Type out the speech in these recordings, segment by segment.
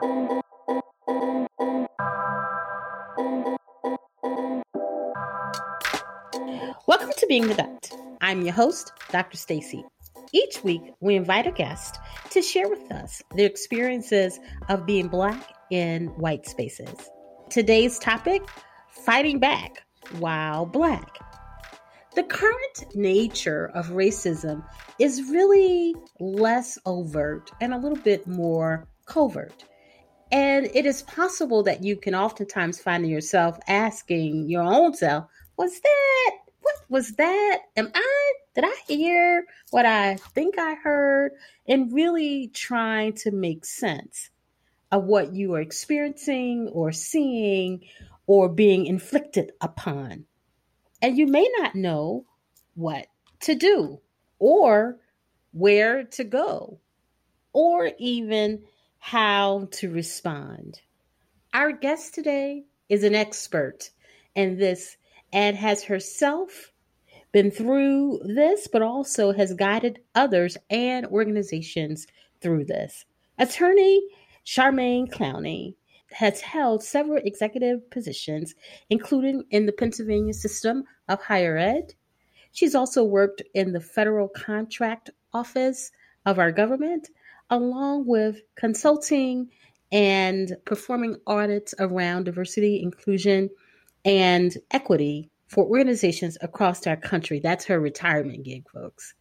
Welcome to Being the Doc. I'm your host, Dr. Stacy. Each week, we invite a guest to share with us their experiences of being Black in white spaces. Today's topic fighting back while Black. The current nature of racism is really less overt and a little bit more covert. And it is possible that you can oftentimes find yourself asking your own self, was that? What was that? Am I? Did I hear what I think I heard? And really trying to make sense of what you are experiencing or seeing or being inflicted upon. And you may not know what to do or where to go or even how to respond. Our guest today is an expert in this and has herself been through this, but also has guided others and organizations through this. Attorney Charmaine Clowney has held several executive positions, including in the Pennsylvania system of higher ed. She's also worked in the federal contract office of our government, along with consulting and performing audits around diversity, inclusion, and equity for organizations across our country. That's her retirement gig, folks.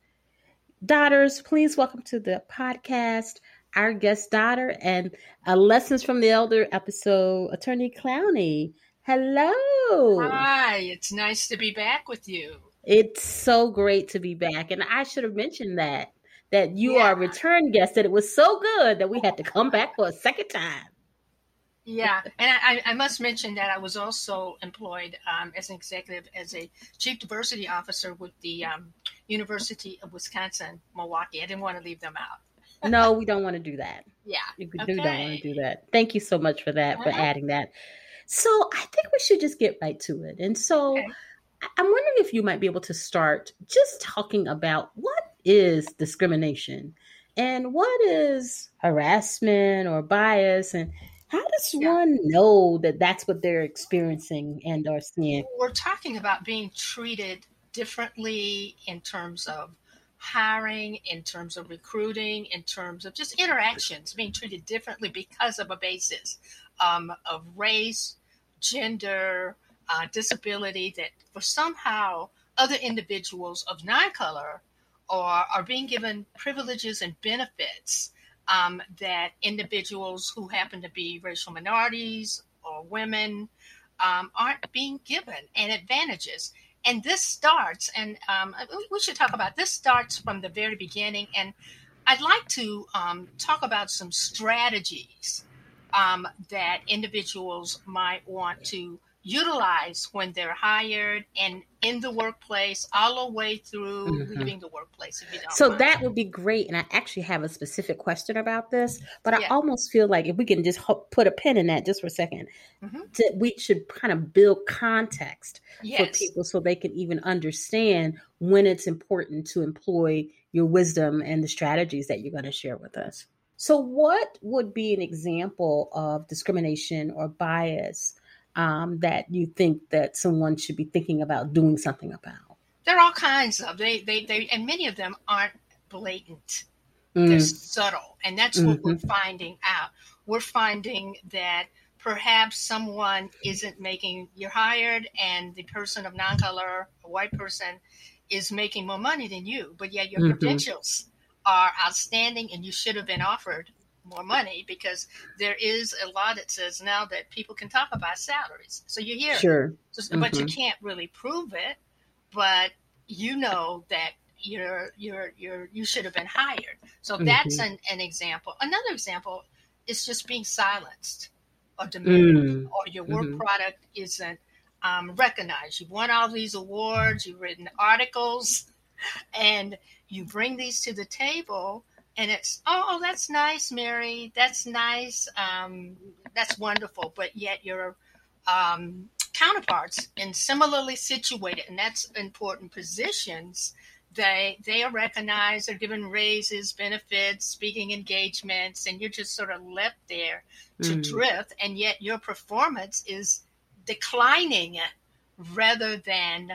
Daughters, please welcome to the podcast our guest daughter and a Lessons from the Elder episode, Attorney Clowney. Hello. Hi, it's nice to be back with you. It's so great to be back. And I should have mentioned that that you yeah. are a return guest, that it was so good that we had to come back for a second time. Yeah, and I, I, must mention that I was also employed um, as an executive as a chief diversity officer with the um, University of Wisconsin Milwaukee. I didn't want to leave them out. no, we don't want to do that. Yeah, we okay. do not want to do that. Thank you so much for that, for adding that. So I think we should just get right to it. And so okay. I'm wondering if you might be able to start just talking about what is discrimination and what is harassment or bias and how does yeah. one know that that's what they're experiencing and are seeing? We're talking about being treated differently in terms of hiring, in terms of recruiting, in terms of just interactions, being treated differently because of a basis um, of race, gender, uh, disability, that for somehow other individuals of non color are, are being given privileges and benefits um, that individuals who happen to be racial minorities or women um, aren't being given and advantages. And this starts, and um, we should talk about this starts from the very beginning. And I'd like to um, talk about some strategies um, that individuals might want to utilize when they're hired and in the workplace all the way through mm-hmm. leaving the workplace so mind. that would be great and i actually have a specific question about this but yeah. i almost feel like if we can just put a pin in that just for a 2nd mm-hmm. we should kind of build context yes. for people so they can even understand when it's important to employ your wisdom and the strategies that you're going to share with us so what would be an example of discrimination or bias um, that you think that someone should be thinking about doing something about? There are all kinds of they they, they and many of them aren't blatant. Mm. They're subtle, and that's mm-hmm. what we're mm-hmm. finding out. We're finding that perhaps someone isn't making you're hired, and the person of non-color, a white person, is making more money than you, but yet your mm-hmm. credentials are outstanding, and you should have been offered more money because there is a law that says now that people can talk about salaries. So you hear, sure, so, mm-hmm. but you mm-hmm. can't really prove it. But you know that you're you're you're you should have been hired. So mm-hmm. that's an, an example. Another example is just being silenced or diminished, mm. or your work mm-hmm. product isn't um, recognized. You've won all these awards, you've written articles, and you bring these to the table and it's oh that's nice mary that's nice um, that's wonderful but yet your um, counterparts in similarly situated and that's important positions they they are recognized, they're given raises, benefits, speaking engagements, and you're just sort of left there to mm. drift, and yet your performance is declining rather than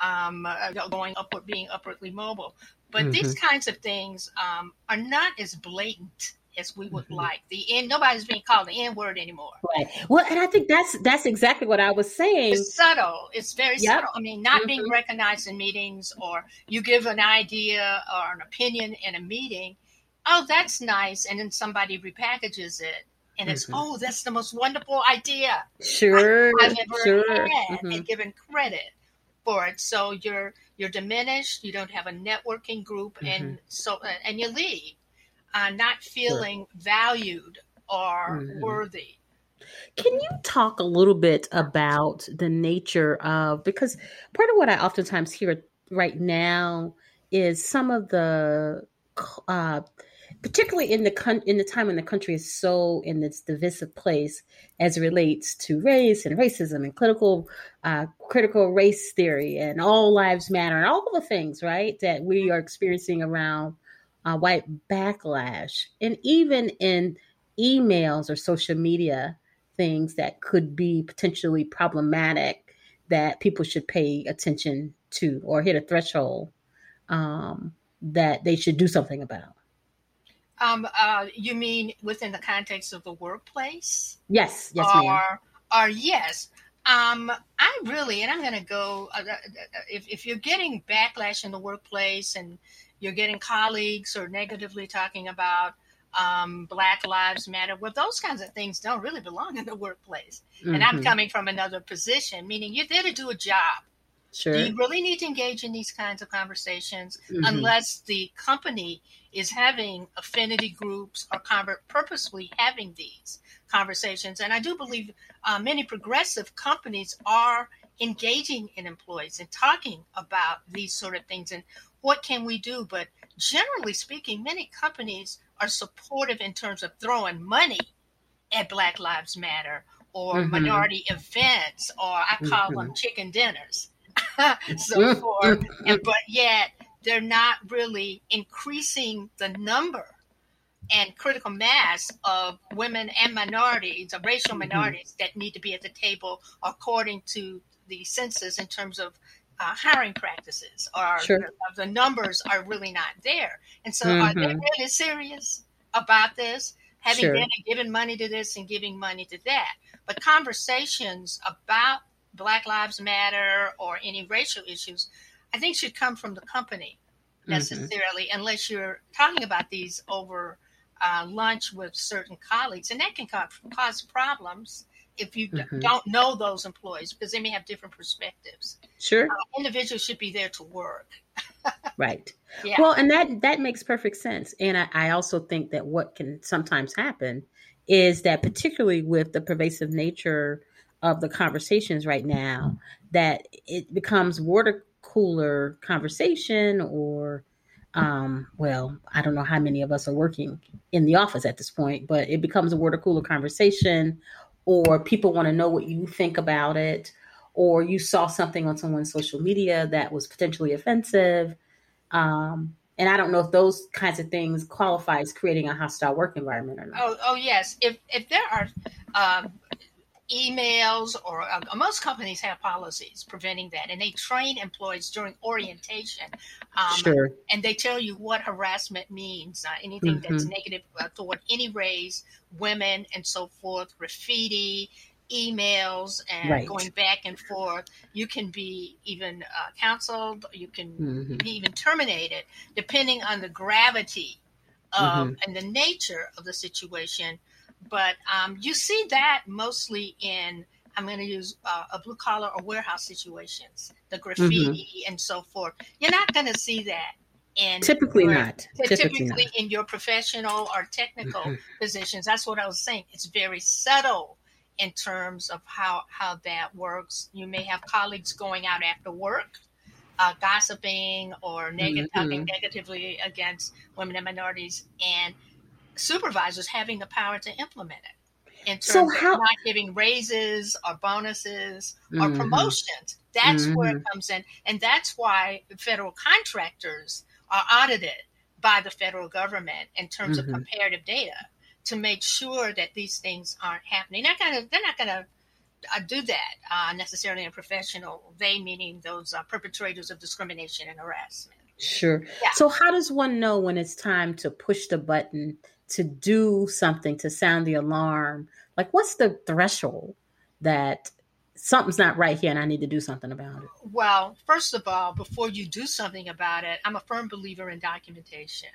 um, uh, going upward, being upwardly mobile. But mm-hmm. these kinds of things um, are not as blatant as we would mm-hmm. like. The N nobody's being called the N word anymore. Right. Well, and I think that's that's exactly what I was saying. It's subtle. It's very yep. subtle. I mean, not mm-hmm. being recognized in meetings or you give an idea or an opinion in a meeting. Oh, that's nice, and then somebody repackages it. And it's mm-hmm. oh, that's the most wonderful idea sure, I, have ever sure. had, and mm-hmm. given credit for it. So you're you're diminished. You don't have a networking group, and mm-hmm. so and you leave uh, not feeling sure. valued or mm-hmm. worthy. Can you talk a little bit about the nature of because part of what I oftentimes hear right now is some of the uh, particularly in the in the time when the country is so in this divisive place as it relates to race and racism and critical uh, critical race theory and all lives matter and all the things right that we are experiencing around uh, white backlash, and even in emails or social media things that could be potentially problematic that people should pay attention to or hit a threshold um, that they should do something about. Um, uh, you mean within the context of the workplace? Yes, yes, or, ma'am. Or yes. Um, I really, and I'm going to go. Uh, uh, if if you're getting backlash in the workplace and you're getting colleagues or negatively talking about um, Black Lives Matter. Well, those kinds of things don't really belong in the workplace. Mm-hmm. And I'm mm-hmm. coming from another position, meaning you're there to do a job. Sure. Do you really need to engage in these kinds of conversations mm-hmm. unless the company is having affinity groups or purposely having these conversations? And I do believe uh, many progressive companies are engaging in employees and talking about these sort of things and what can we do? But generally speaking, many companies are supportive in terms of throwing money at Black Lives Matter or mm-hmm. minority events, or I call mm-hmm. them chicken dinners, so forth. And, but yet, they're not really increasing the number and critical mass of women and minorities, of racial mm-hmm. minorities that need to be at the table according to the census in terms of uh, hiring practices or sure. the, the, numbers are really not there. And so, mm-hmm. are they mm-hmm. really serious about this? Having sure. been giving money to this and giving money to that, but conversations about Black Lives Matter or any racial issues, I think should come from the company mm-hmm. necessarily, mm-hmm. unless you're talking about these over uh, lunch with certain colleagues, and that can cause problems if you mm-hmm. don't know those employees because they may have different perspectives. Sure. Uh, individuals should be there to work. right. Yeah. Well, and that that makes perfect sense. And I, I also think that what can sometimes happen is that particularly with the pervasive nature of the conversations right now, that it becomes water cooler conversation or um, well, I don't know how many of us are working in the office at this point, but it becomes a water cooler conversation or people want to know what you think about it, or you saw something on someone's social media that was potentially offensive. Um, and I don't know if those kinds of things qualify as creating a hostile work environment or not. Oh, oh yes. If if there are um, emails or uh, most companies have policies preventing that and they train employees during orientation um, sure. and they tell you what harassment means uh, anything mm-hmm. that's negative uh, toward any race women and so forth graffiti emails and right. going back and forth you can be even uh, counseled you can mm-hmm. be even terminated depending on the gravity of mm-hmm. and the nature of the situation but um, you see that mostly in I'm going to use uh, a blue collar or warehouse situations, the graffiti mm-hmm. and so forth. You're not going to see that in typically your, not typically, typically not. in your professional or technical mm-hmm. positions. That's what I was saying. It's very subtle in terms of how how that works. You may have colleagues going out after work. Uh, gossiping or neg- mm-hmm. talking negatively against women and minorities, and supervisors having the power to implement it. in terms so how, of not giving raises or bonuses or mm-hmm. promotions. That's mm-hmm. where it comes in. And that's why federal contractors are audited by the federal government in terms mm-hmm. of comparative data to make sure that these things aren't happening. They're, gonna, they're not going to uh, do that uh, necessarily in professional, they meaning those uh, perpetrators of discrimination and harassment. Sure. Yeah. So, how does one know when it's time to push the button to do something to sound the alarm? Like, what's the threshold that something's not right here and I need to do something about it? Well, first of all, before you do something about it, I'm a firm believer in documentation.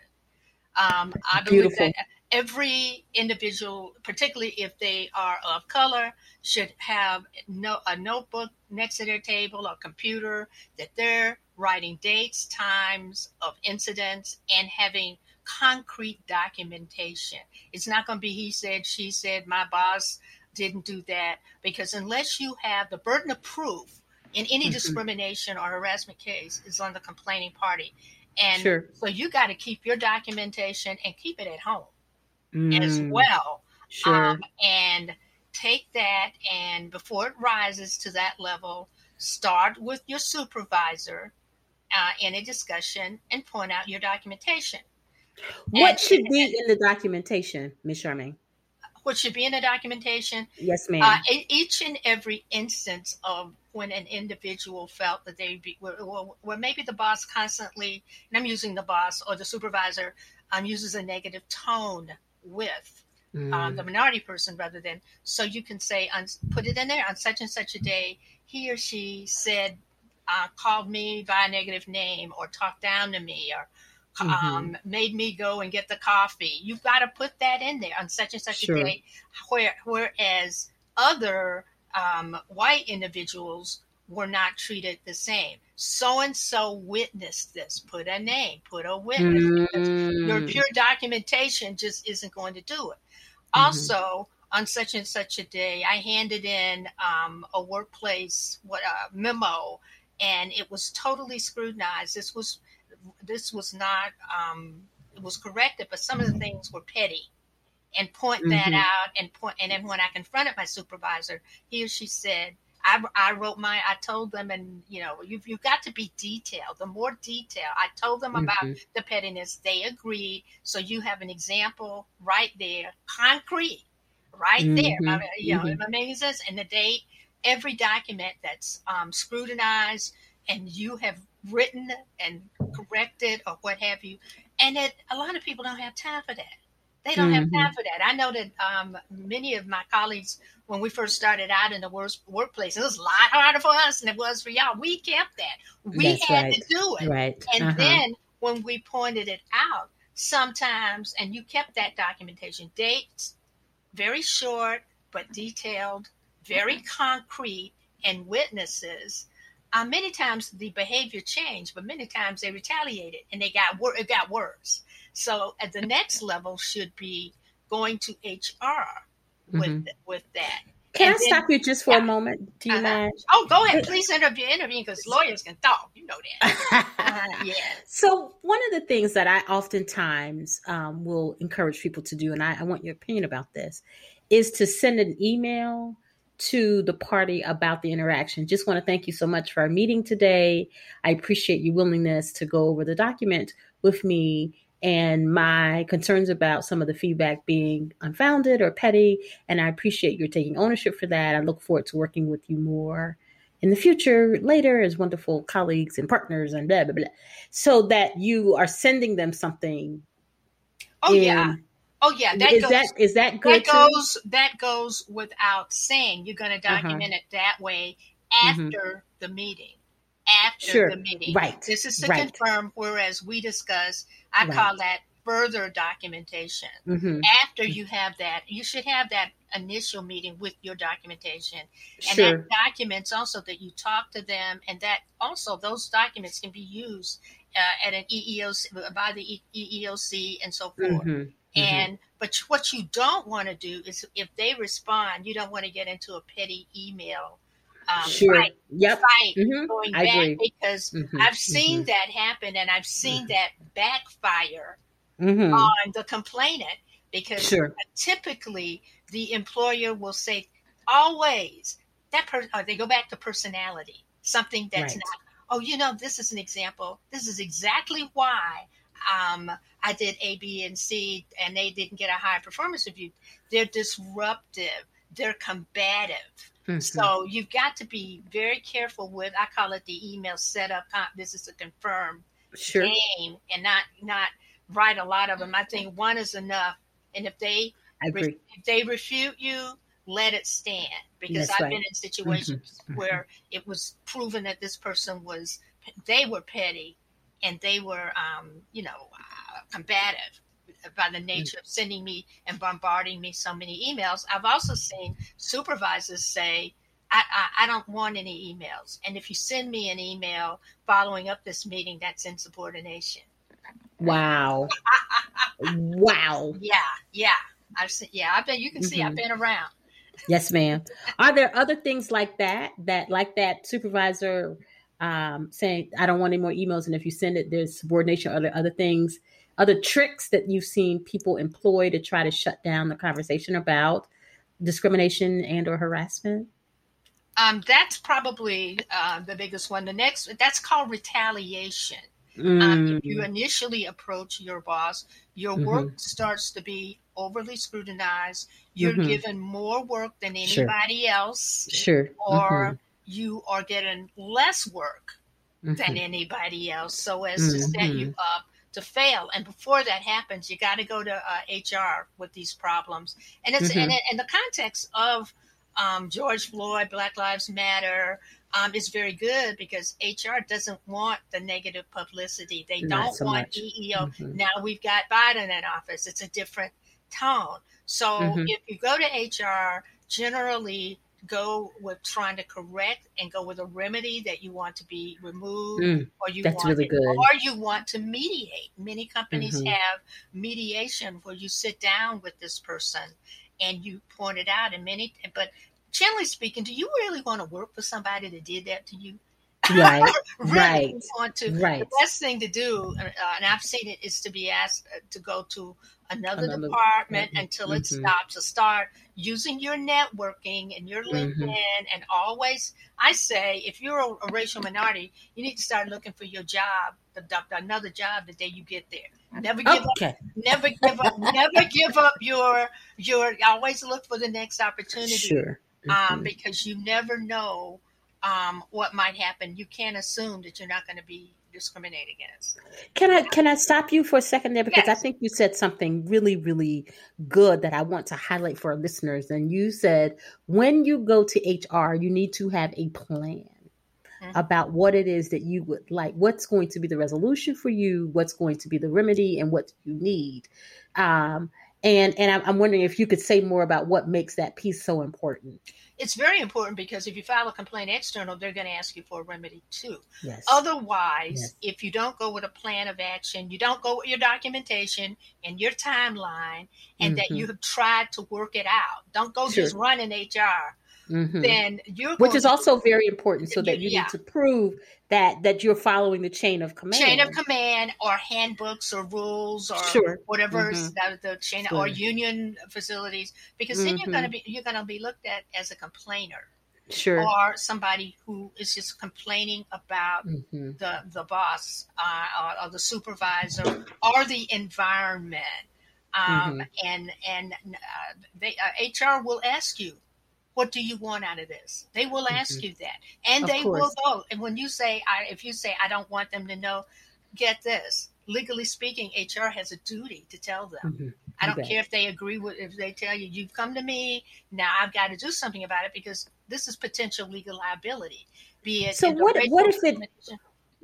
Um, I believe Beautiful. that every individual, particularly if they are of color, should have no, a notebook next to their table or computer that they're writing dates, times of incidents, and having concrete documentation. It's not going to be he said, she said, my boss didn't do that, because unless you have the burden of proof in any mm-hmm. discrimination or harassment case is on the complaining party. And sure. so you got to keep your documentation and keep it at home mm. as well. Sure. Um, and take that and before it rises to that level, start with your supervisor uh, in a discussion and point out your documentation. What and, should be in the documentation, Ms. Charmaine? What should be in the documentation? Yes, ma'am. Uh, each and every instance of when an individual felt that they be, well, well, maybe the boss constantly, and I'm using the boss or the supervisor, um, uses a negative tone with mm. um, the minority person rather than, so you can say, on, put it in there on such and such a day, he or she said uh, called me by a negative name or talked down to me or mm-hmm. um, made me go and get the coffee. You've got to put that in there on such and such sure. a day. Where, whereas other um, white individuals were not treated the same. So and so witnessed this. Put a name, put a witness. Mm. Your pure documentation just isn't going to do it. Mm-hmm. Also, on such and such a day, I handed in um, a workplace what a memo and it was totally scrutinized. This was this was not um, it was corrected, but some of the things were petty. And point mm-hmm. that out, and point, and then when I confronted my supervisor, he or she said, I, I wrote my, I told them, and you know, you've, you've got to be detailed. The more detail, I told them about mm-hmm. the pettiness. They agreed. So you have an example right there, concrete, right mm-hmm. there. You know, mm-hmm. amazing. And the date, every document that's um, scrutinized and you have written and or what have you. And it, a lot of people don't have time for that. They don't mm-hmm. have time for that. I know that um, many of my colleagues, when we first started out in the worst workplace, it was a lot harder for us than it was for y'all. We kept that. We That's had right. to do it. Right. And uh-huh. then when we pointed it out, sometimes, and you kept that documentation, dates, very short but detailed, very concrete, and witnesses. Uh, many times the behavior changed, but many times they retaliated and they got wor- it got worse. So at the next level should be going to HR with mm-hmm. with that. Can and I then, stop you just for yeah. a moment? Do you uh-huh. mind? Oh, go ahead. Please send up your interview intervene because lawyers can talk. You know that. uh, yeah. So one of the things that I oftentimes um, will encourage people to do, and I, I want your opinion about this, is to send an email to the party about the interaction. Just want to thank you so much for our meeting today. I appreciate your willingness to go over the document with me and my concerns about some of the feedback being unfounded or petty. And I appreciate your taking ownership for that. I look forward to working with you more in the future later as wonderful colleagues and partners and blah, blah, blah. So that you are sending them something. Oh, in, yeah Oh yeah, that is goes, that is that good? That goes too? that goes without saying. You're going to uh-huh. document uh-huh. it that way mm-hmm. after mm-hmm. the meeting. After sure. the meeting, right? This is to right. confirm. Whereas we discuss, I right. call that further documentation. Mm-hmm. After you have that, you should have that initial meeting with your documentation, and sure. that documents also that you talk to them, and that also those documents can be used uh, at an EEOC by the EEOC and so forth. Mm-hmm. Mm-hmm. And but what you don't want to do is if they respond, you don't want to get into a petty email. Um, sure. Fight, yep. Fight mm-hmm. going I back agree. because mm-hmm. I've seen mm-hmm. that happen and I've seen mm-hmm. that backfire mm-hmm. on the complainant because Sure. typically the employer will say always that person they go back to personality something that's Right. not oh you know this is an example this is exactly why um, i did a b and c and they didn't get a high performance review they're disruptive they're combative Mhm. so you've got to be very careful with i call it the email setup this is a confirmed sure. game and not not write a lot of them i think one is enough and if they if they refute you, let it stand. Because That's I've right. been in situations Mhm, mhm. where it was proven that this person was, they were petty and they were, um, you know, uh, combative by the nature of sending me and bombarding me so many emails. I've also seen supervisors say, I, I, I don't want any emails. And if you send me an email following up this meeting, that's insubordination. Wow. wow. Yeah, yeah. I've seen, yeah, I bet you can see I've Mhm. been around. Yes, ma'am. Are there other things like that that like that supervisor um, saying, "I don't want any more emails," and if you send it, there's subordination. Are there other things, other tricks that you've seen people employ to try to shut down the conversation about discrimination and or harassment? Um, that's probably uh, the biggest one. The next, that's called retaliation. Um, Mm, if you initially approach your boss, your Mhm. work starts to be overly scrutinized. You're Mhm. given more work than Sure. anybody else, sure. or you are getting less work Mhm, than anybody else, so as to set you up to fail. And before that happens, you got to go to uh, HR with these problems. And it's Mhm. and in the context of um, George Floyd, Black Lives Matter. Um, is very good because HR doesn't want the negative publicity. They Not don't so want much. EEO. Mhm. Now we've got Biden in office. It's a different tone. So Mhm. if you go to HR, generally go with trying to correct and go with a remedy that you want to be removed Mm, or you that's want really good. or you want to mediate. Many companies Mhm. have mediation where you sit down with this person and you point it out and many but generally speaking, do you really want to work for somebody that did that to you? Right. really Right. want to Right. the best thing to do uh, and i've seen it is to be asked uh, to go to another, Another- department mhm, until it mhm. stops to start using your networking and your Mhm. linkedin and always i say if you're a, a racial minority you need to start looking for your job the, the, another job the day you get there never give up never give up never give up your your always look for the next opportunity Sure. um, Mhm. because you never know um, what might happen. You can't assume that you're not going to be discriminated against. Can I can I stop you for a second there because I think you said something really really good that I want to highlight for our listeners. And you said when you go to HR, you need to have a plan Mhm. about what it is that you would like, what's going to be the resolution for you, what's going to be the remedy, and what you need. Um, and and I'm, I'm wondering if you could say more about what makes that piece so important. It's very important because if you file a complaint external, they're going to ask you for a remedy too. Yes. Otherwise, Yes. if you don't go with a plan of action, you don't go with your documentation and your timeline, and that Mhm. you have tried to work it out. Don't go Sure. just running HR. Mhm. Then you're Which is also very important, so that you Yeah. need to prove that that you're following the chain of command. chain of command or handbooks or rules or Sure. whatever Mhm. the chain Sure. or union facilities because then you're going to be you're going to be looked at as a complainer Sure. or somebody who is just complaining about Mhm. the the boss uh, or, or the supervisor or the environment um, Mhm. and and uh, they uh, HR will ask you what do you want out of this? They will ask Mhm. you that. And Of they will course. go and when you say I, if you say I don't want them to know get this. Legally speaking HR has a duty to tell them. Mhm. I don't care if they agree with if they tell you you've come to me. Now I've got to do something about it because this is potential legal liability be it So what- what if it-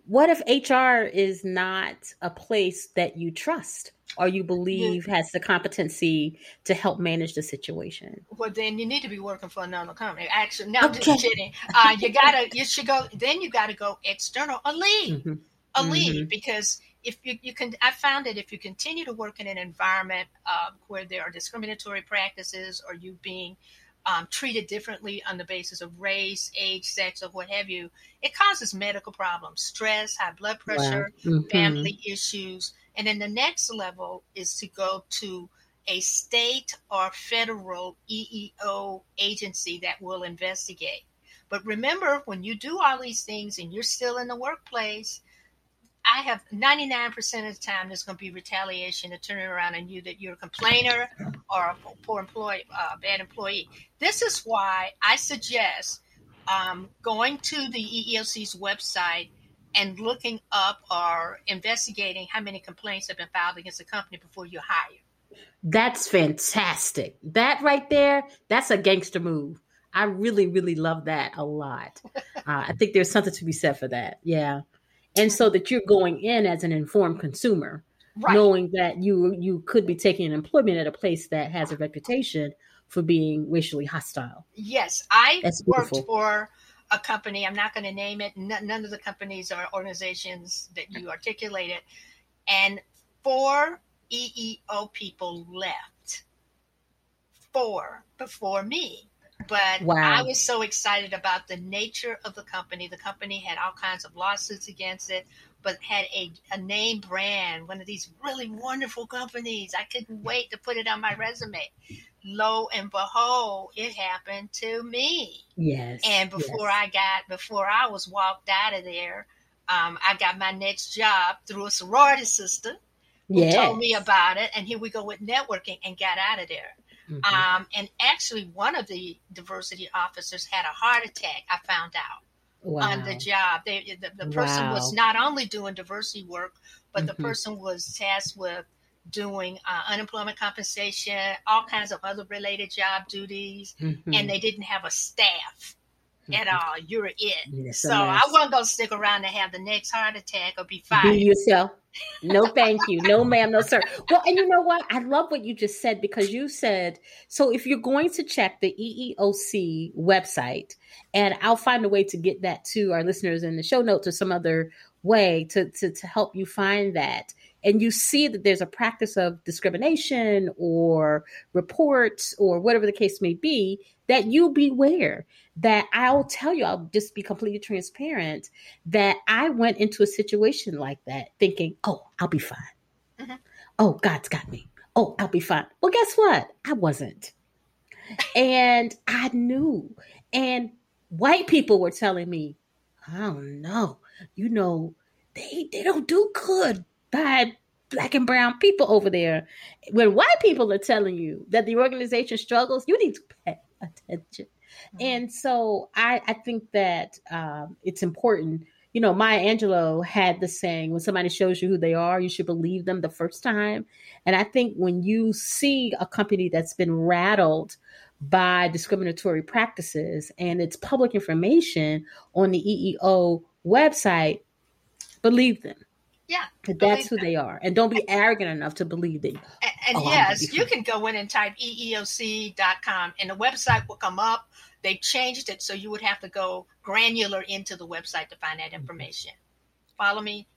What if HR is not a place that you trust or you believe has the competency to help manage the situation? Well, then you need to be working for another company. Actually, no, I'm Okay. just kidding. Uh, you gotta, you should go. Then you gotta go external or leave, Mhm. a leave Mhm. because if you, you can, I found that if you continue to work in an environment uh, where there are discriminatory practices or you being um, treated differently on the basis of race, age, sex, or what have you, it causes medical problems, stress, high blood pressure, Wow. Mhm. family issues. And then the next level is to go to a state or federal EEO agency that will investigate. But remember, when you do all these things and you're still in the workplace, I have 99% of the time there's going to be retaliation to turn around on you that you're a complainer or a poor employee, uh, bad employee. This is why I suggest um, going to the EEOC's website and looking up or investigating how many complaints have been filed against the company before you hire. That's fantastic. That right there, that's a gangster move. I really, really love that a lot. Uh, I think there's something to be said for that. Yeah. And so that you're going in as an informed consumer, right. knowing that you you could be taking an employment at a place that has a reputation for being racially hostile. Yes, I worked for a company. I'm not going to name it. None of the companies or organizations that you articulated, and four EEO people left. Four before me. But wow. I was so excited about the nature of the company. The company had all kinds of lawsuits against it, but had a, a name brand, one of these really wonderful companies. I couldn't wait to put it on my resume. Lo and behold, it happened to me. Yes. And before yes. I got, before I was walked out of there, um, I got my next job through a sorority sister who yes. told me about it. And here we go with networking and got out of there. Mm-hmm. Um, and actually, one of the diversity officers had a heart attack. I found out wow. on the job. They, the, the person wow. was not only doing diversity work, but mm-hmm. the person was tasked with doing uh, unemployment compensation, all kinds of other related job duties, mm-hmm. and they didn't have a staff at all. You're it. So I wasn't gonna stick around to have the next heart attack or be fired. Be yourself. No, thank you. No, ma'am. No, sir. Well, and you know what? I love what you just said because you said so. If you're going to check the EEOC website, and I'll find a way to get that to our listeners in the show notes or some other way to to, to help you find that and you see that there's a practice of discrimination or reports or whatever the case may be, that you beware. That I'll tell you, I'll just be completely transparent that I went into a situation like that thinking, oh, I'll be fine. Mm-hmm. Oh, God's got me. Oh, I'll be fine. Well, guess what? I wasn't. and I knew. And white people were telling me, I don't know, you know, they they don't do good by black and brown people over there. When white people are telling you that the organization struggles, you need to pay attention. Mm-hmm. And so I, I think that um, it's important. You know, Maya Angelou had the saying, when somebody shows you who they are, you should believe them the first time. And I think when you see a company that's been rattled by discriminatory practices and it's public information on the EEO website, believe them. Yeah. That's who they are. And don't be arrogant enough to believe them. And, and oh, yes, you can go in and type EEOC.com and the website will come up. They've changed it so you would have to go granular into the website to find that mm-hmm. information. Follow me?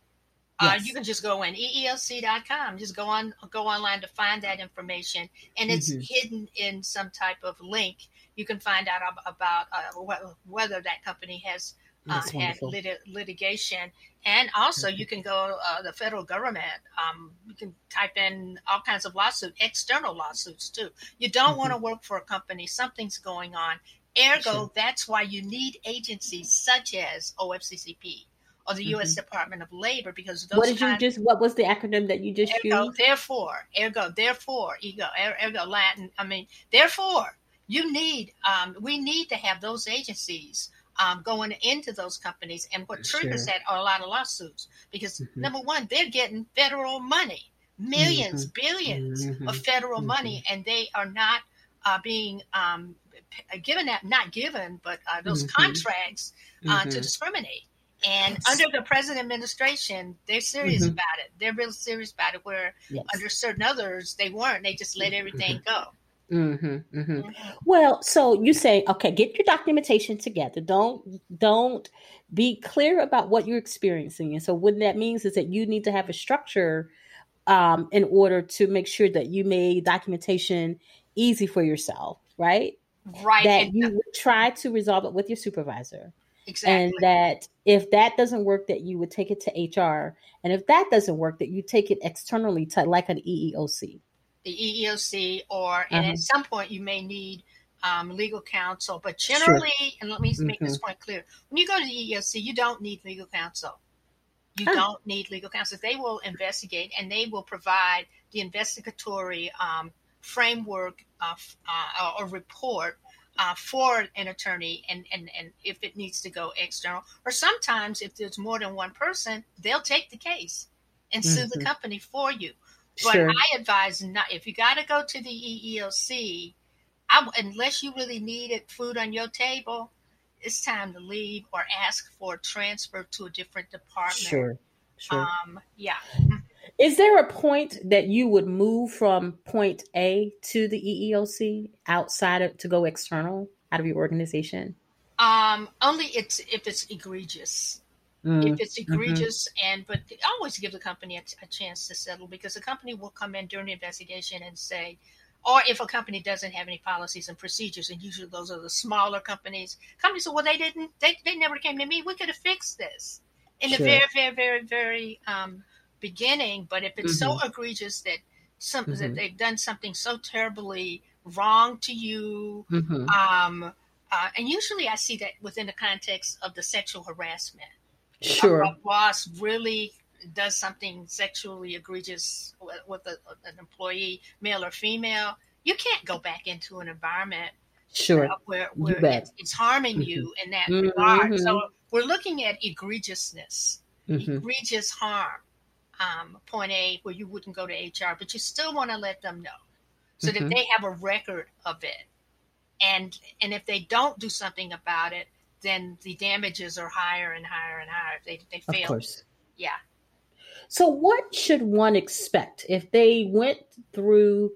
Uh, yes. Uh, you can just go in EEOC.com. Just go on, go online to find that information, and it's mm-hmm. hidden in some type of link. You can find out about uh, whether that company has uh, had lit- litigation. And also, you can go uh, the federal government. Um, you can type in all kinds of lawsuits, external lawsuits too. You don't mm-hmm. want to work for a company. Something's going on. Ergo, sure. that's why you need agencies such as OFCCP or the U.S. Mm-hmm. Department of Labor because those. What did you just? What was the acronym that you just ergo, used? Therefore, ergo, therefore, ego, er, ergo, Latin. I mean, therefore, you need. Um, we need to have those agencies um, going into those companies. And what triggers sure. that are a lot of lawsuits because mm-hmm. number one, they're getting federal money, 1000000s mm-hmm. 1000000000s mm-hmm. of federal money, mm-hmm. and they are not uh, being um, given that, not given, but uh, those mm-hmm. contracts uh, to discriminate. And under the present administration, they're serious mm-hmm. about it. They're real serious about it. Where yes. under certain others, they weren't. They just let everything mm-hmm. go. Mm-hmm, mm-hmm. Well, so you say, okay, get your documentation together. Don't don't be clear about what you're experiencing, and so what that means is that you need to have a structure um, in order to make sure that you made documentation easy for yourself, right? Right. That you would try to resolve it with your supervisor. Exactly. And that if that doesn't work, that you would take it to HR. And if that doesn't work, that you take it externally to like an EEOC. The EEOC, or and Uh-huh. at some point you may need um, legal counsel. But generally, and let me make this Mm-hmm. point clear: when you go to the EEOC, you don't need legal counsel. You Huh. don't need legal counsel. They will investigate and they will provide the investigatory um, framework of, uh, or report uh, for an attorney and, and, and if it needs to go external. Or sometimes, if there's more than one person, they'll take the case and sue the Mhm. company for you. But Sure. I advise not if you got to go to the EEOC, I, unless you really needed food on your table, it's time to leave or ask for a transfer to a different department. Sure. Sure. Um, yeah. Is there a point that you would move from point A to the EEOC outside of to go external out of your organization? Um, only it's if it's egregious. Mm, If it's egregious, and but always give the company a, a chance to settle because the company will come in during the investigation and say, or if a company doesn't have any policies and procedures, and usually those are the smaller companies. Companies say, well, they didn't, they, they never came to me. We could have fixed this in Sure. the very, very, very, very um, beginning. But if it's so egregious that some that Mhm. they've done something so terribly wrong to you, mhm. um, uh, and usually I see that within the context of the sexual harassment. Sure. A, a boss really does something sexually egregious with, with a, an employee, male or female. You can't go back into an environment Sure. where, where it's, it's harming Mhm. you in that Mhm. regard. So we're looking at egregiousness, Mhm. egregious harm. Um, point A, where you wouldn't go to HR, but you still want to let them know so that Mhm. they have a record of it. And and if they don't do something about it, then the damages are higher and higher and higher. If they they Of course. yeah. So, what should one expect if they went through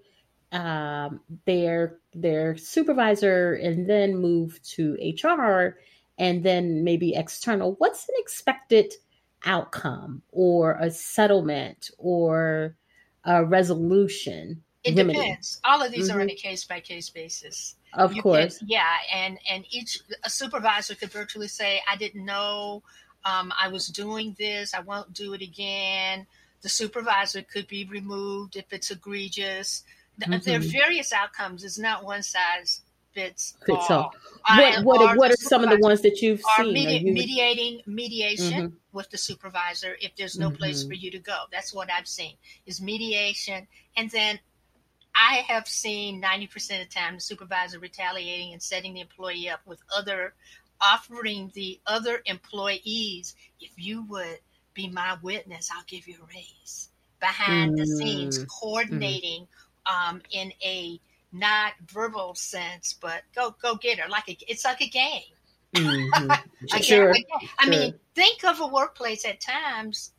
um, their their supervisor and then moved to HR and then maybe external? What's an expected outcome or a settlement or a resolution? It remedy? depends. All of these are on a case by case basis. Of You course. can- yeah, and and each a supervisor could virtually say, "I didn't know um, I was doing this. I won't do it again." The supervisor could be removed if it's egregious. Th- There are Mhm. various outcomes. It's not one size fits, Fits all. all. What what or what are some of the ones that you've seen? medi- Are you- mediating mediation Mhm. with the supervisor if there's no place Mhm. for you to go. That's what I've seen is mediation, and then I have seen ninety percent of the time the supervisor retaliating and setting the employee up with other offering the other employees if you would be my witness, I'll give you a raise. Behind the scenes, Mm. coordinating um, in a not verbal sense, but go go get her like a, it's like a game. Mhm. Again, Sure. again, I mean, think of a workplace at times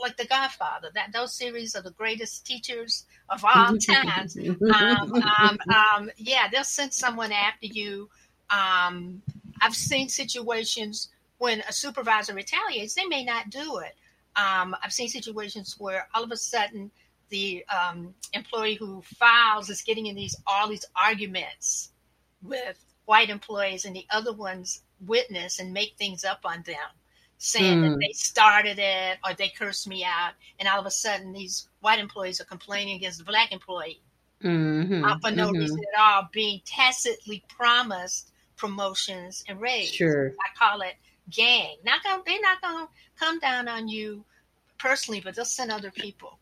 like The Godfather. That those series are the greatest teachers of all times. Um, um, um, yeah, they'll send someone after you. Um, I've seen situations when a supervisor retaliates; they may not do it. Um, I've seen situations where all of a sudden the um, employee who files is getting in these all these arguments with white employees, and the other ones witness and make things up on them, saying that Mm. they started it or they cursed me out, and all of a sudden these white employees are complaining against the black employee Mhm. uh, for no Mhm. reason at all, being tacitly promised promotions and raises. Sure. I call it gang. Not gonna, they're not going to come down on you personally, but they'll send other people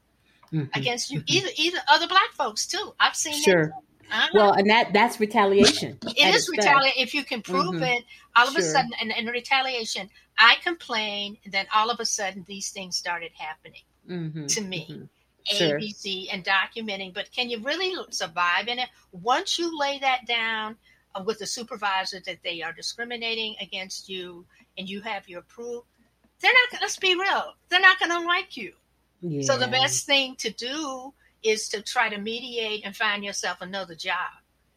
Mhm. against you. Either either other black folks too. I've seen Sure. that. Uh-huh. Well, and that that's retaliation. It is retaliation if you can prove Mhm. it. All of a sudden, and in retaliation, I complain, and then all of a sudden, these things started happening Mhm. to me. Mhm. Sure. ABC and documenting, but can you really survive in it? Once you lay that down uh, with the supervisor that they are discriminating against you and you have your proof, they're not, let's be real, they're not going to like you. Yeah. So the best thing to do is to try to mediate and find yourself another job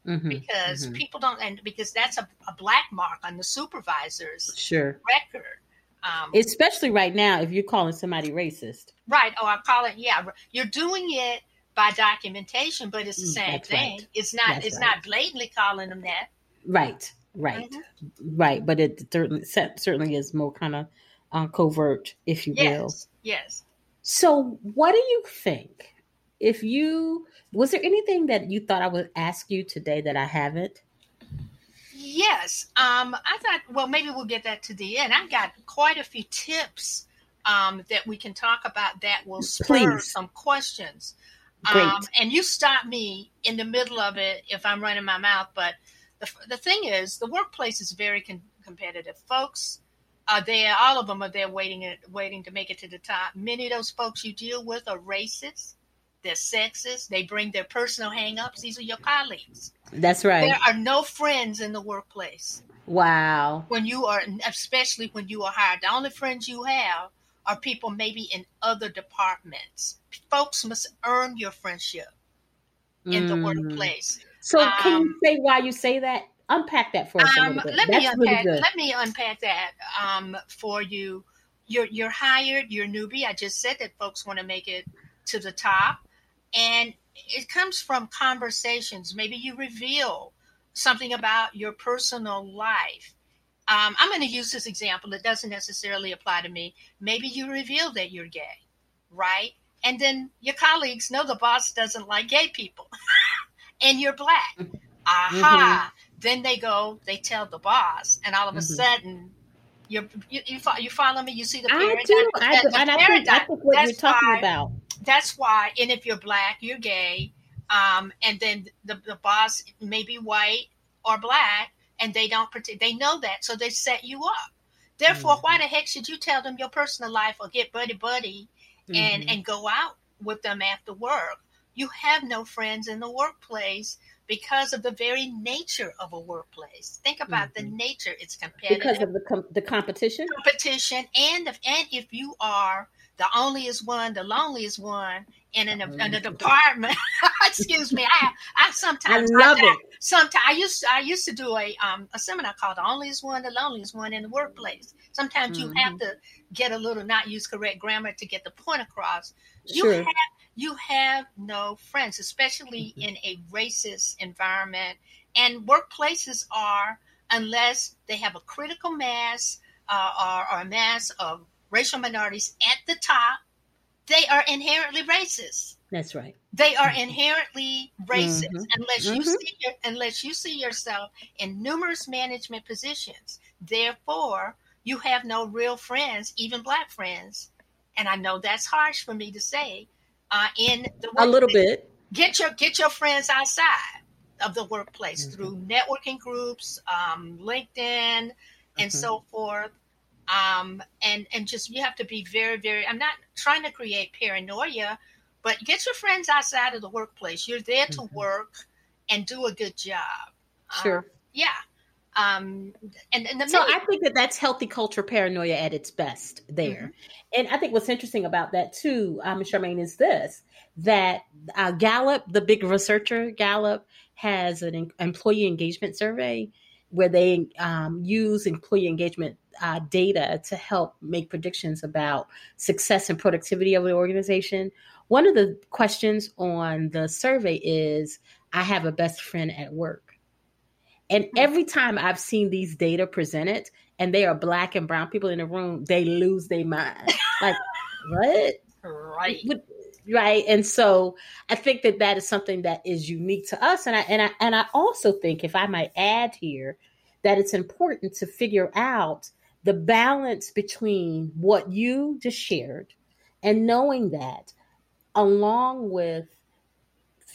Mhm. because Mhm. people don't, and because that's a, a black mark on the supervisor's Sure. record. Um, Especially right now, if you're calling somebody racist. Right. Oh, I call it. Yeah, you're doing it by documentation, but it's the Mm, same that's thing. right. It's not. That's it's right. not blatantly calling them that. Right. Right. Mhm. Right. But it certainly certainly is more kind of uh, covert, if you will. Yes. Yes. So, what do you think if you was there anything that you thought I would ask you today that I haven't? Yes. Um, I thought, well, maybe we'll get that to the end. I've got quite a few tips um, that we can talk about that will spur Please. some questions. Um, and you stop me in the middle of it if I'm running my mouth. But the, the thing is, the workplace is very con- competitive. Folks are there, all of them are there waiting, waiting to make it to the top. Many of those folks you deal with are racist they're sexist. They bring their personal hangups. These are your colleagues. That's right. There are no friends in the workplace. Wow. When you are, especially when you are hired, the only friends you have are people maybe in other departments. Folks must earn your friendship in mm. the workplace. So, um, can you say why you say that? Unpack that for us um, a little bit. Let That's me unpack. Really let me unpack that um, for you. You're you're hired. You're newbie. I just said that folks want to make it to the top. And it comes from conversations. Maybe you reveal something about your personal life. Um, I'm going to use this example. It doesn't necessarily apply to me. Maybe you reveal that you're gay, right? And then your colleagues know the boss doesn't like gay people, and you're black. Mm-hmm. Aha! Mm-hmm. Then they go, they tell the boss, and all of a mm-hmm. sudden, you you you follow me. You see the paradigm. I do. I, do. and I think, I think what you're talking why, about that's why, and if you're black, you're gay, um, and then the, the boss may be white or black, and they don't pretend, they know that, so they set you up. Therefore, mm-hmm. why the heck should you tell them your personal life or get buddy buddy and, mm-hmm. and go out with them after work? You have no friends in the workplace because of the very nature of a workplace. Think about mm-hmm. the nature; it's competitive because of the com- the competition, competition, and if, and if you are the onlyest one, the loneliest one in an in a department. Excuse me. I I sometimes I love I, it. Sometimes I used to, I used to do a um a seminar called the onlyest one, the loneliest one in the workplace. Sometimes mm-hmm. you have mm-hmm. to get a little not use correct grammar to get the point across. Sure. You have you have no friends, especially mm-hmm. in a racist environment. And workplaces are unless they have a critical mass uh, or, or a mass of racial minorities at the top, they are inherently racist. That's right. They are inherently racist mm-hmm. unless you mm-hmm. see your, unless you see yourself in numerous management positions. Therefore, you have no real friends, even black friends. And I know that's harsh for me to say. Uh, in the a little bit, get your get your friends outside of the workplace mm-hmm. through networking groups, um, LinkedIn, and mm-hmm. so forth um, and and just you have to be very very. I'm not trying to create paranoia, but get your friends outside of the workplace. You're there to mm-hmm. work and do a good job. Sure. Um, yeah. Um, and, and so I think that that's healthy culture paranoia at its best there. Mm-hmm. And I think what's interesting about that too, um, Charmaine, is this that uh, Gallup, the big researcher Gallup, has an employee engagement survey where they um, use employee engagement uh, data to help make predictions about success and productivity of the organization. One of the questions on the survey is I have a best friend at work. And hmm. every time I've seen these data presented and they are black and brown people in the room, they lose their mind. like, what? Right. Right. And so I think that that is something that is unique to us. And I, and I, and I also think if I might add here that it's important to figure out the balance between what you just shared and knowing that, along with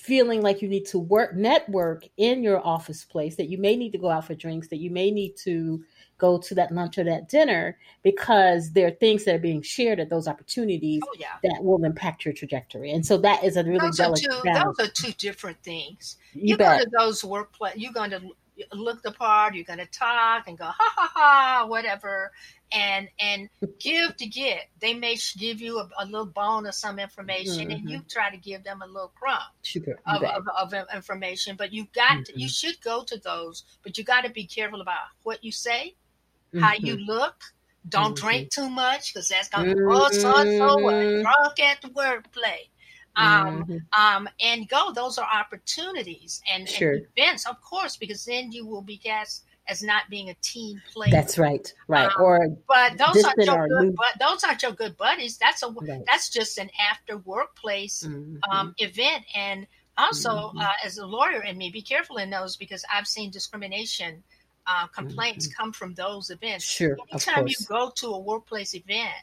feeling like you need to work network in your office place that you may need to go out for drinks that you may need to go to that lunch or that dinner because there are things that are being shared at those opportunities oh, yeah. that will impact your trajectory and so that is a really those delicate are two, balance. those are two different things you, you go to those workplace you're going to look the part you're going to talk and go ha ha ha whatever and and give to get they may give you a, a little bone of some information mm-hmm. and you mm-hmm. try to give them a little crumb of, of, of, information but you got mm-hmm. to, you should go to those but you got to be careful about what you say mm-hmm. how you mm-hmm. look don't mm-hmm. drink too much because that's gonna oh so and so drunk at the workplace Um, mm-hmm. um, and go. Those are opportunities and, sure. and, events, of course, because then you will be cast as not being a team player. That's right, right. Um, or but those aren't your good. New... But those aren't your good buddies. That's a right. that's just an after workplace mm-hmm. um, event. And also, mm-hmm. uh, as a lawyer, and me, be careful in those because I've seen discrimination uh, complaints mm-hmm. come from those events. Sure. Anytime you go to a workplace event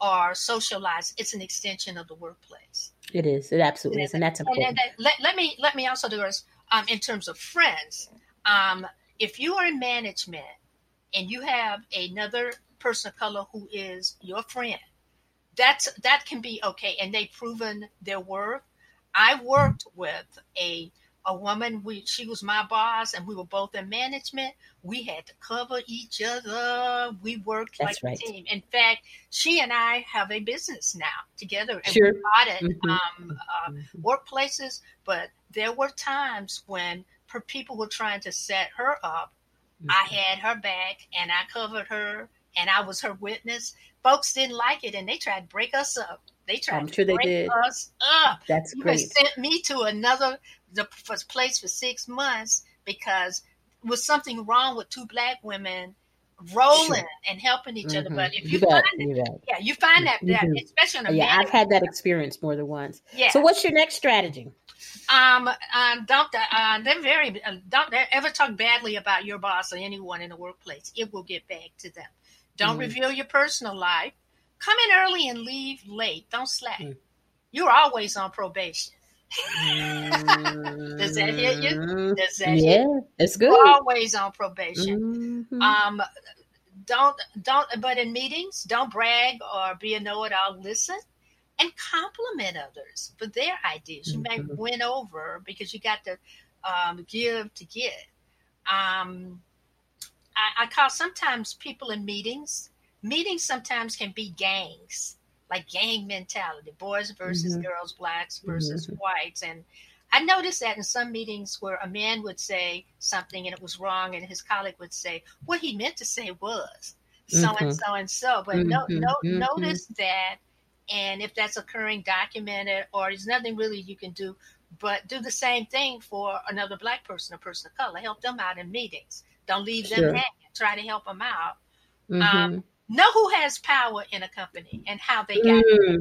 or socialize, it's an extension of the workplace. It is. It absolutely is, and that's important. And, and, let, let me let me also do this um, in terms of friends. Um, if you are in management and you have another person of color who is your friend, that's that can be okay, and they've proven their worth. I worked with a a woman. We she was my boss, and we were both in management. We had to cover each other. We worked That's like right. a team. In fact, she and I have a business now together, and sure. we audit mm-hmm. um, uh, mm-hmm. workplaces. But there were times when her people were trying to set her up. Mm-hmm. I had her back, and I covered her, and I was her witness. Folks didn't like it, and they tried to break us up. They tried I'm to sure break they did. us up. That's you great. Sent me to another the place for six months because was something wrong with two black women rolling sure. and helping each mm-hmm. other. But if you, you find that, yeah, you find that, that mm-hmm. especially a yeah, I've had that experience more than once. Yeah. So, what's your next strategy? Um, um don't uh, they're very uh, don't ever talk badly about your boss or anyone in the workplace. It will get back to them. Don't mm-hmm. reveal your personal life. Come in early and leave late. Don't slack. Mm. You're always on probation. Does that hit you? Mm-hmm. Does that yeah, hit? it's good. You're always on probation. Mm-hmm. Um, don't don't. But in meetings, don't brag or be a know-it-all. Listen and compliment others for their ideas. You may Mhm. win over because you got to um, give to get. Um, I, I call sometimes people in meetings. Meetings sometimes can be gangs, like gang mentality, boys versus Mhm. girls, blacks versus Mhm. whites. And I noticed that in some meetings where a man would say something and it was wrong, and his colleague would say, what he meant to say was so and Mhm. so and so. But no, Mhm. no, Mhm. notice that, and if that's occurring, document it, or there's nothing really you can do. But do the same thing for another black person, a person of color. Help them out in meetings. Don't leave Sure. them hanging. Try to help them out. Mhm. Um, know who has power in a company and how they got it.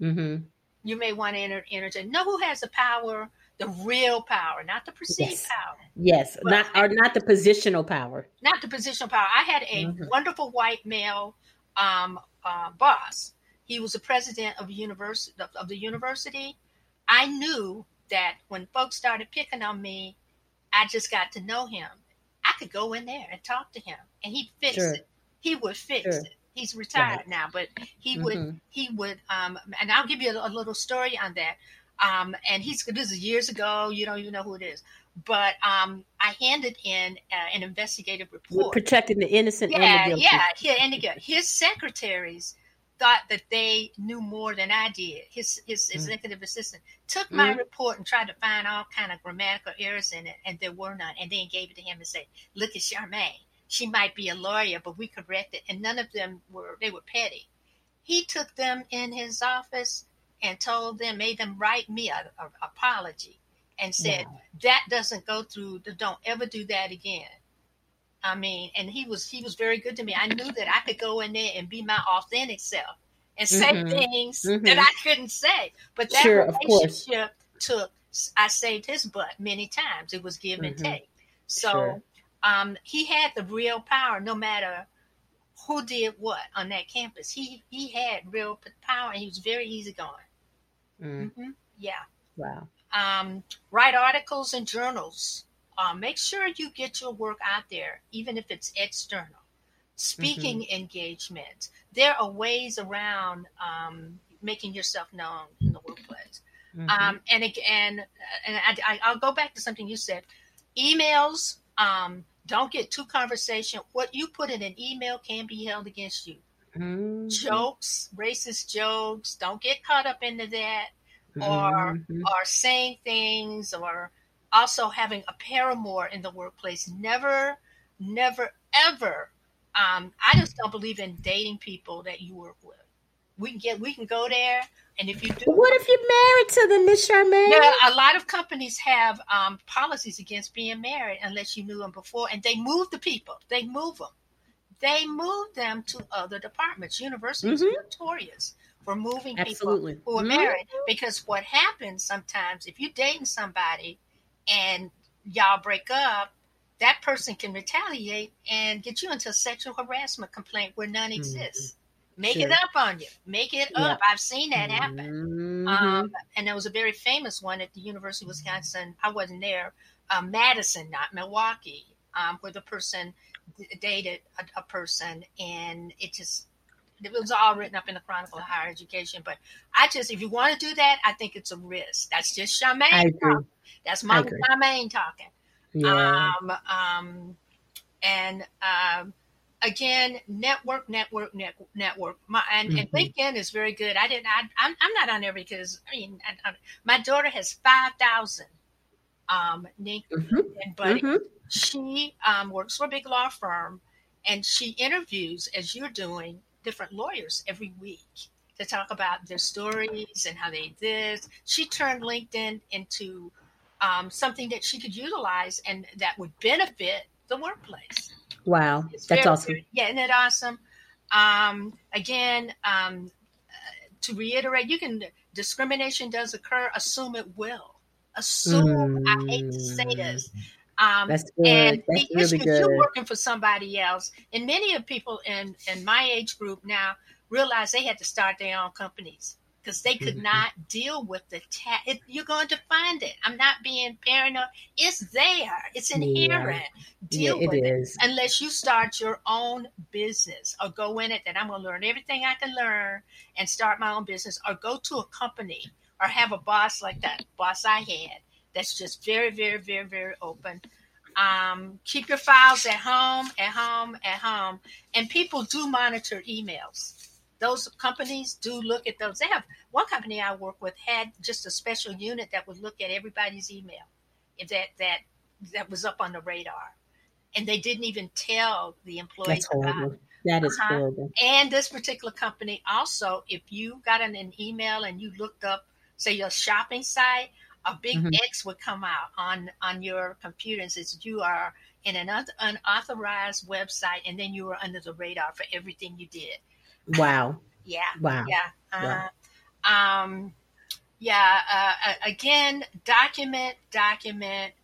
Mhm. You may want to enter, enter know who has the power, the real power, not the perceived Yes. power, Yes, But- not or not the positional power. not the positional power. I had a Mhm. wonderful white male um, uh, boss. He was the president of, university, of the university. I knew that when folks started picking on me, I just got to know him. I could go in there and talk to him, and he'd fix Sure. it. He would fix Sure. it. He's retired Right. now, but he would Mhm. he would um and I'll give you a, a little story on that. Um and he's this is years ago, you don't even know who it is. But um I handed in uh, an investigative We're report. protecting the innocent and Yeah, the guilty. yeah. He, and again, his secretaries thought that they knew more than I did. His his Mm. executive assistant took my Mm. report and tried to find all kind of grammatical errors in it, and there were none. And then gave it to him and said, "Look at Charmaine. She might be a lawyer, but we corrected." And none of them were they were petty. He took them in his office and told them, made them write me a, a apology, and said Wow. that doesn't go through. Don't ever do that again. I mean, and he was he was very good to me. I knew that I could go in there and be my authentic self and say Mhm. things Mhm. that I couldn't say. But that Sure, relationship took. I saved his butt many times. It was give and Mhm. take. So Sure. um, he had the real power, no matter who did what on that campus. He he had real power, and he was very easygoing. Mm. hmm Yeah Wow. um, write articles and journals. Uh, make sure you get your work out there, even if it's external. Speaking Mm-hmm. engagement. There are ways around um, making yourself known in the workplace. Mhm. Um, and again, and I, I, I'll go back to something you said. Emails. Um, don't get too conversation. What you put in an email can be held against you. Mhm. Jokes, racist jokes. Don't get caught up into that or or saying things or also having a paramour in the workplace never never ever um, i just don't believe in dating people that you work with We can get we can go there, and if you do, What if you're married to them, Miss Charmaine? yeah, a lot of companies have um, policies against being married unless you knew them before, and they move the people. They move them. They move them to other departments. Universities Mhm. are notorious for moving Absolutely. people who are Mhm. married because what happens sometimes if you're dating somebody and y'all break up, that person can retaliate and get you into a sexual harassment complaint where none exists. Make it Mm-hmm. Sure. up on you. Make it Yeah. up. I've seen that happen. Mhm. Um, and there was a very famous one at the University of Wisconsin. I wasn't there. Uh, Madison, not Milwaukee, um, where the person d- dated a, a person, and it just it was all written up in the Chronicle of Higher Education. But I just, if you want to do that, I think it's a risk. That's just Charmaine. I agree. talking. That's agree. Charmaine talking. Yeah. Um, um, and um, again, network, network, net, network. My and, and Mhm. LinkedIn is very good. I didn't. I, I'm I'm not on there because I mean, I, I, my daughter has five thousand. Um, link- Mhm. and buddy, Mhm. she um, works for a big law firm, and she interviews as you're doing different lawyers every week to talk about their stories and how they did. She turned LinkedIn into um, something that she could utilize and that would benefit the workplace. Wow. It's That's very, awesome. very- yeah, isn't that awesome? Um, again, um, uh, to reiterate, you can discrimination does occur. Assume it will. Assume. I hate to say this. Um, That's good. and That's the really issue good. you're working for somebody else, and many of people in in my age group now realize they had to start their own companies because they could Mhm. not deal with the tax. You're going to find it. I'm not being paranoid. It's there. It's Yeah. inherent. Deal yeah, with it it is. unless you start your own business or go in it that I'm going to learn everything I can learn and start my own business or go to a company or have a boss like that boss I had that's just very, very, very, very open. Um, keep your files at home, at home, at home. And people do monitor emails. Those companies do look at those. They have one company I work with had just a special unit that would look at everybody's email if that that that was up on the radar. And they didn't even tell the employees That's about it. horrible. That is Uh-huh. horrible. And this particular company also, if you got an, an email and you looked up, say your shopping site, a big Mhm. X would come out on on your computer and says you are in an un- unauthorized website, and then you were under the radar for everything you did. Wow. Yeah, Wow. yeah, uh, um, yeah. Uh, again, document, document,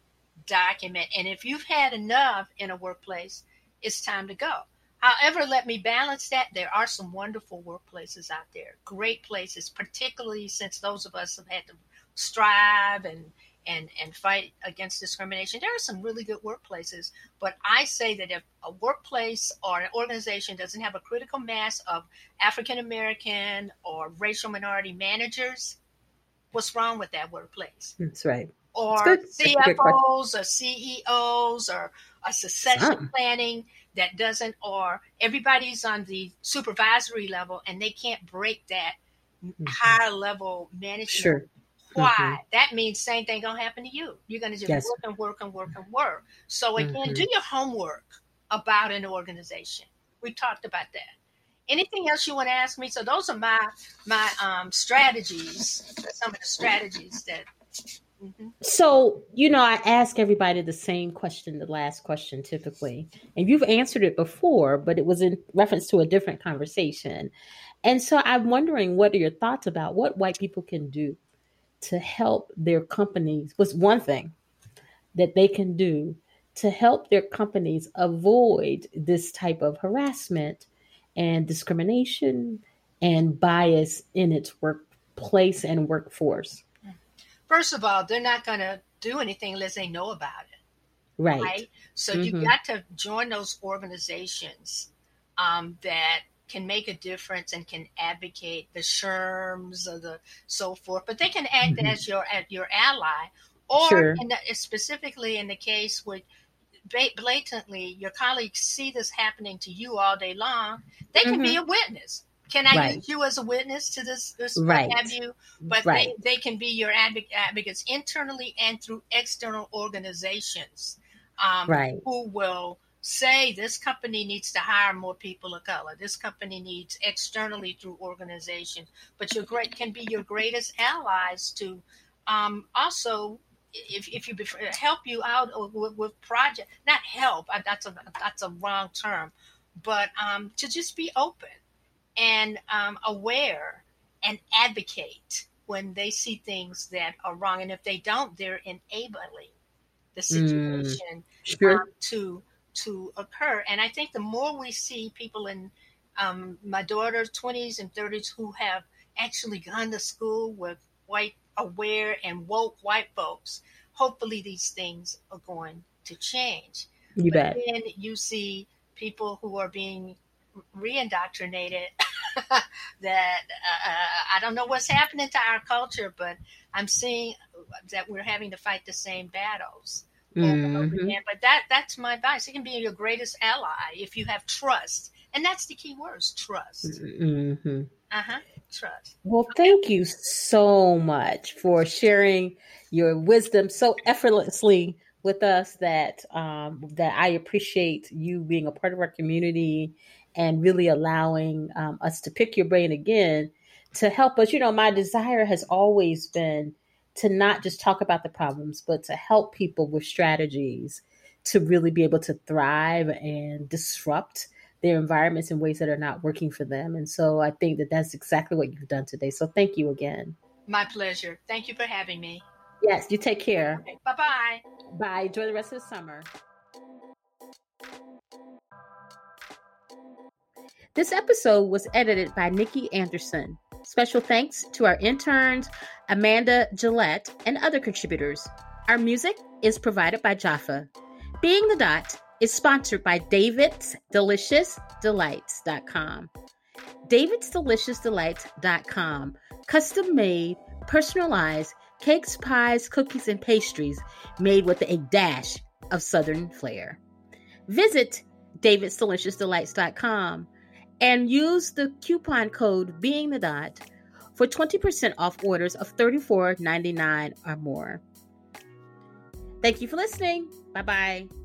document, and if you've had enough in a workplace, it's time to go. However, let me balance that. There are some wonderful workplaces out there, great places, particularly since those of us have had to strive and and and fight against discrimination. There are some really good workplaces, but I say that if a workplace or an organization doesn't have a critical mass of African American or racial minority managers, what's wrong with that workplace? That's right. Or good. That's a good question. CFOs or CEOs or a succession planning that doesn't, or everybody's on the supervisory level and they can't break that Mhm. higher level management Sure. Why? Mhm. That means same thing gonna happen to you. You're gonna just Yes. work and work and work and work. So again, Mhm. do your homework about an organization. We talked about that. Anything else you want to ask me? So those are my my um, strategies. Some of the strategies that. Mhm. So, you know, I ask everybody the same question, the last question typically. And you've answered it before, but it was in reference to a different conversation. And so I'm wondering what are your thoughts about what white people can do to help their companies? was one thing that they can do to help their companies avoid this type of harassment and discrimination and bias in its workplace and workforce? First of all, they're not going to do anything unless they know about it. Right. right? So you Mhm. got to join those organizations um, that can make a difference and can advocate the SHRMs or the so forth, but they can act Mhm. as your at your ally, or Sure. in the, specifically in the case with blatantly your colleagues see this happening to you all day long, they can be a witness. Can I Mm-hmm. Right. use you as a witness to this? this Right. have you? But Right. they, they can be your advoc- advocates internally and through external organizations um, Right. who will say this company needs to hire more people of color. This company needs externally through organization, but your great can be your greatest allies to um, also if, if you help you out with, with project, not help. That's a that's a wrong term, but um, to just be open and um, aware and advocate when they see things that are wrong, and if they don't, they're enabling the mm, situation mm, sure. um, to to occur. And I think the more we see people in um, my daughter's 20s and 30s who have actually gone to school with white aware and woke white folks, hopefully these things are going to change. You but bet. Then you see people who are being reindoctrinated that uh, I don't know what's happening to our culture, but I'm seeing that we're having to fight the same battles. Mm-hmm. But that that's my advice. It can be your greatest ally if you have trust, and that's the key words: trust. Mm-hmm. Uh huh. Trust. Well, thank you so much for sharing your wisdom so effortlessly with us. That um, that I appreciate you being a part of our community and really allowing um, us to pick your brain again to help us. You know, my desire has always been to not just talk about the problems, but to help people with strategies to really be able to thrive and disrupt their environments in ways that are not working for them. And so I think that that's exactly what you've done today. So thank you again. My pleasure. Thank you for having me. Yes, you take care. Okay, bye bye. Bye. Enjoy the rest of the summer. This episode was edited by Nikki Anderson. Special thanks to our interns, Amanda Gillette, and other contributors. Our music is provided by Jaffa. Being the Dot is sponsored by David's Delicious Delights.com. David's Delicious Delights.com. Custom made, personalized cakes, pies, cookies, and pastries made with a dash of Southern flair. Visit davidsdeliciousdelights.com and use the coupon code being the dot for 20% off orders of $34.99 or more. Thank you for listening. Bye bye.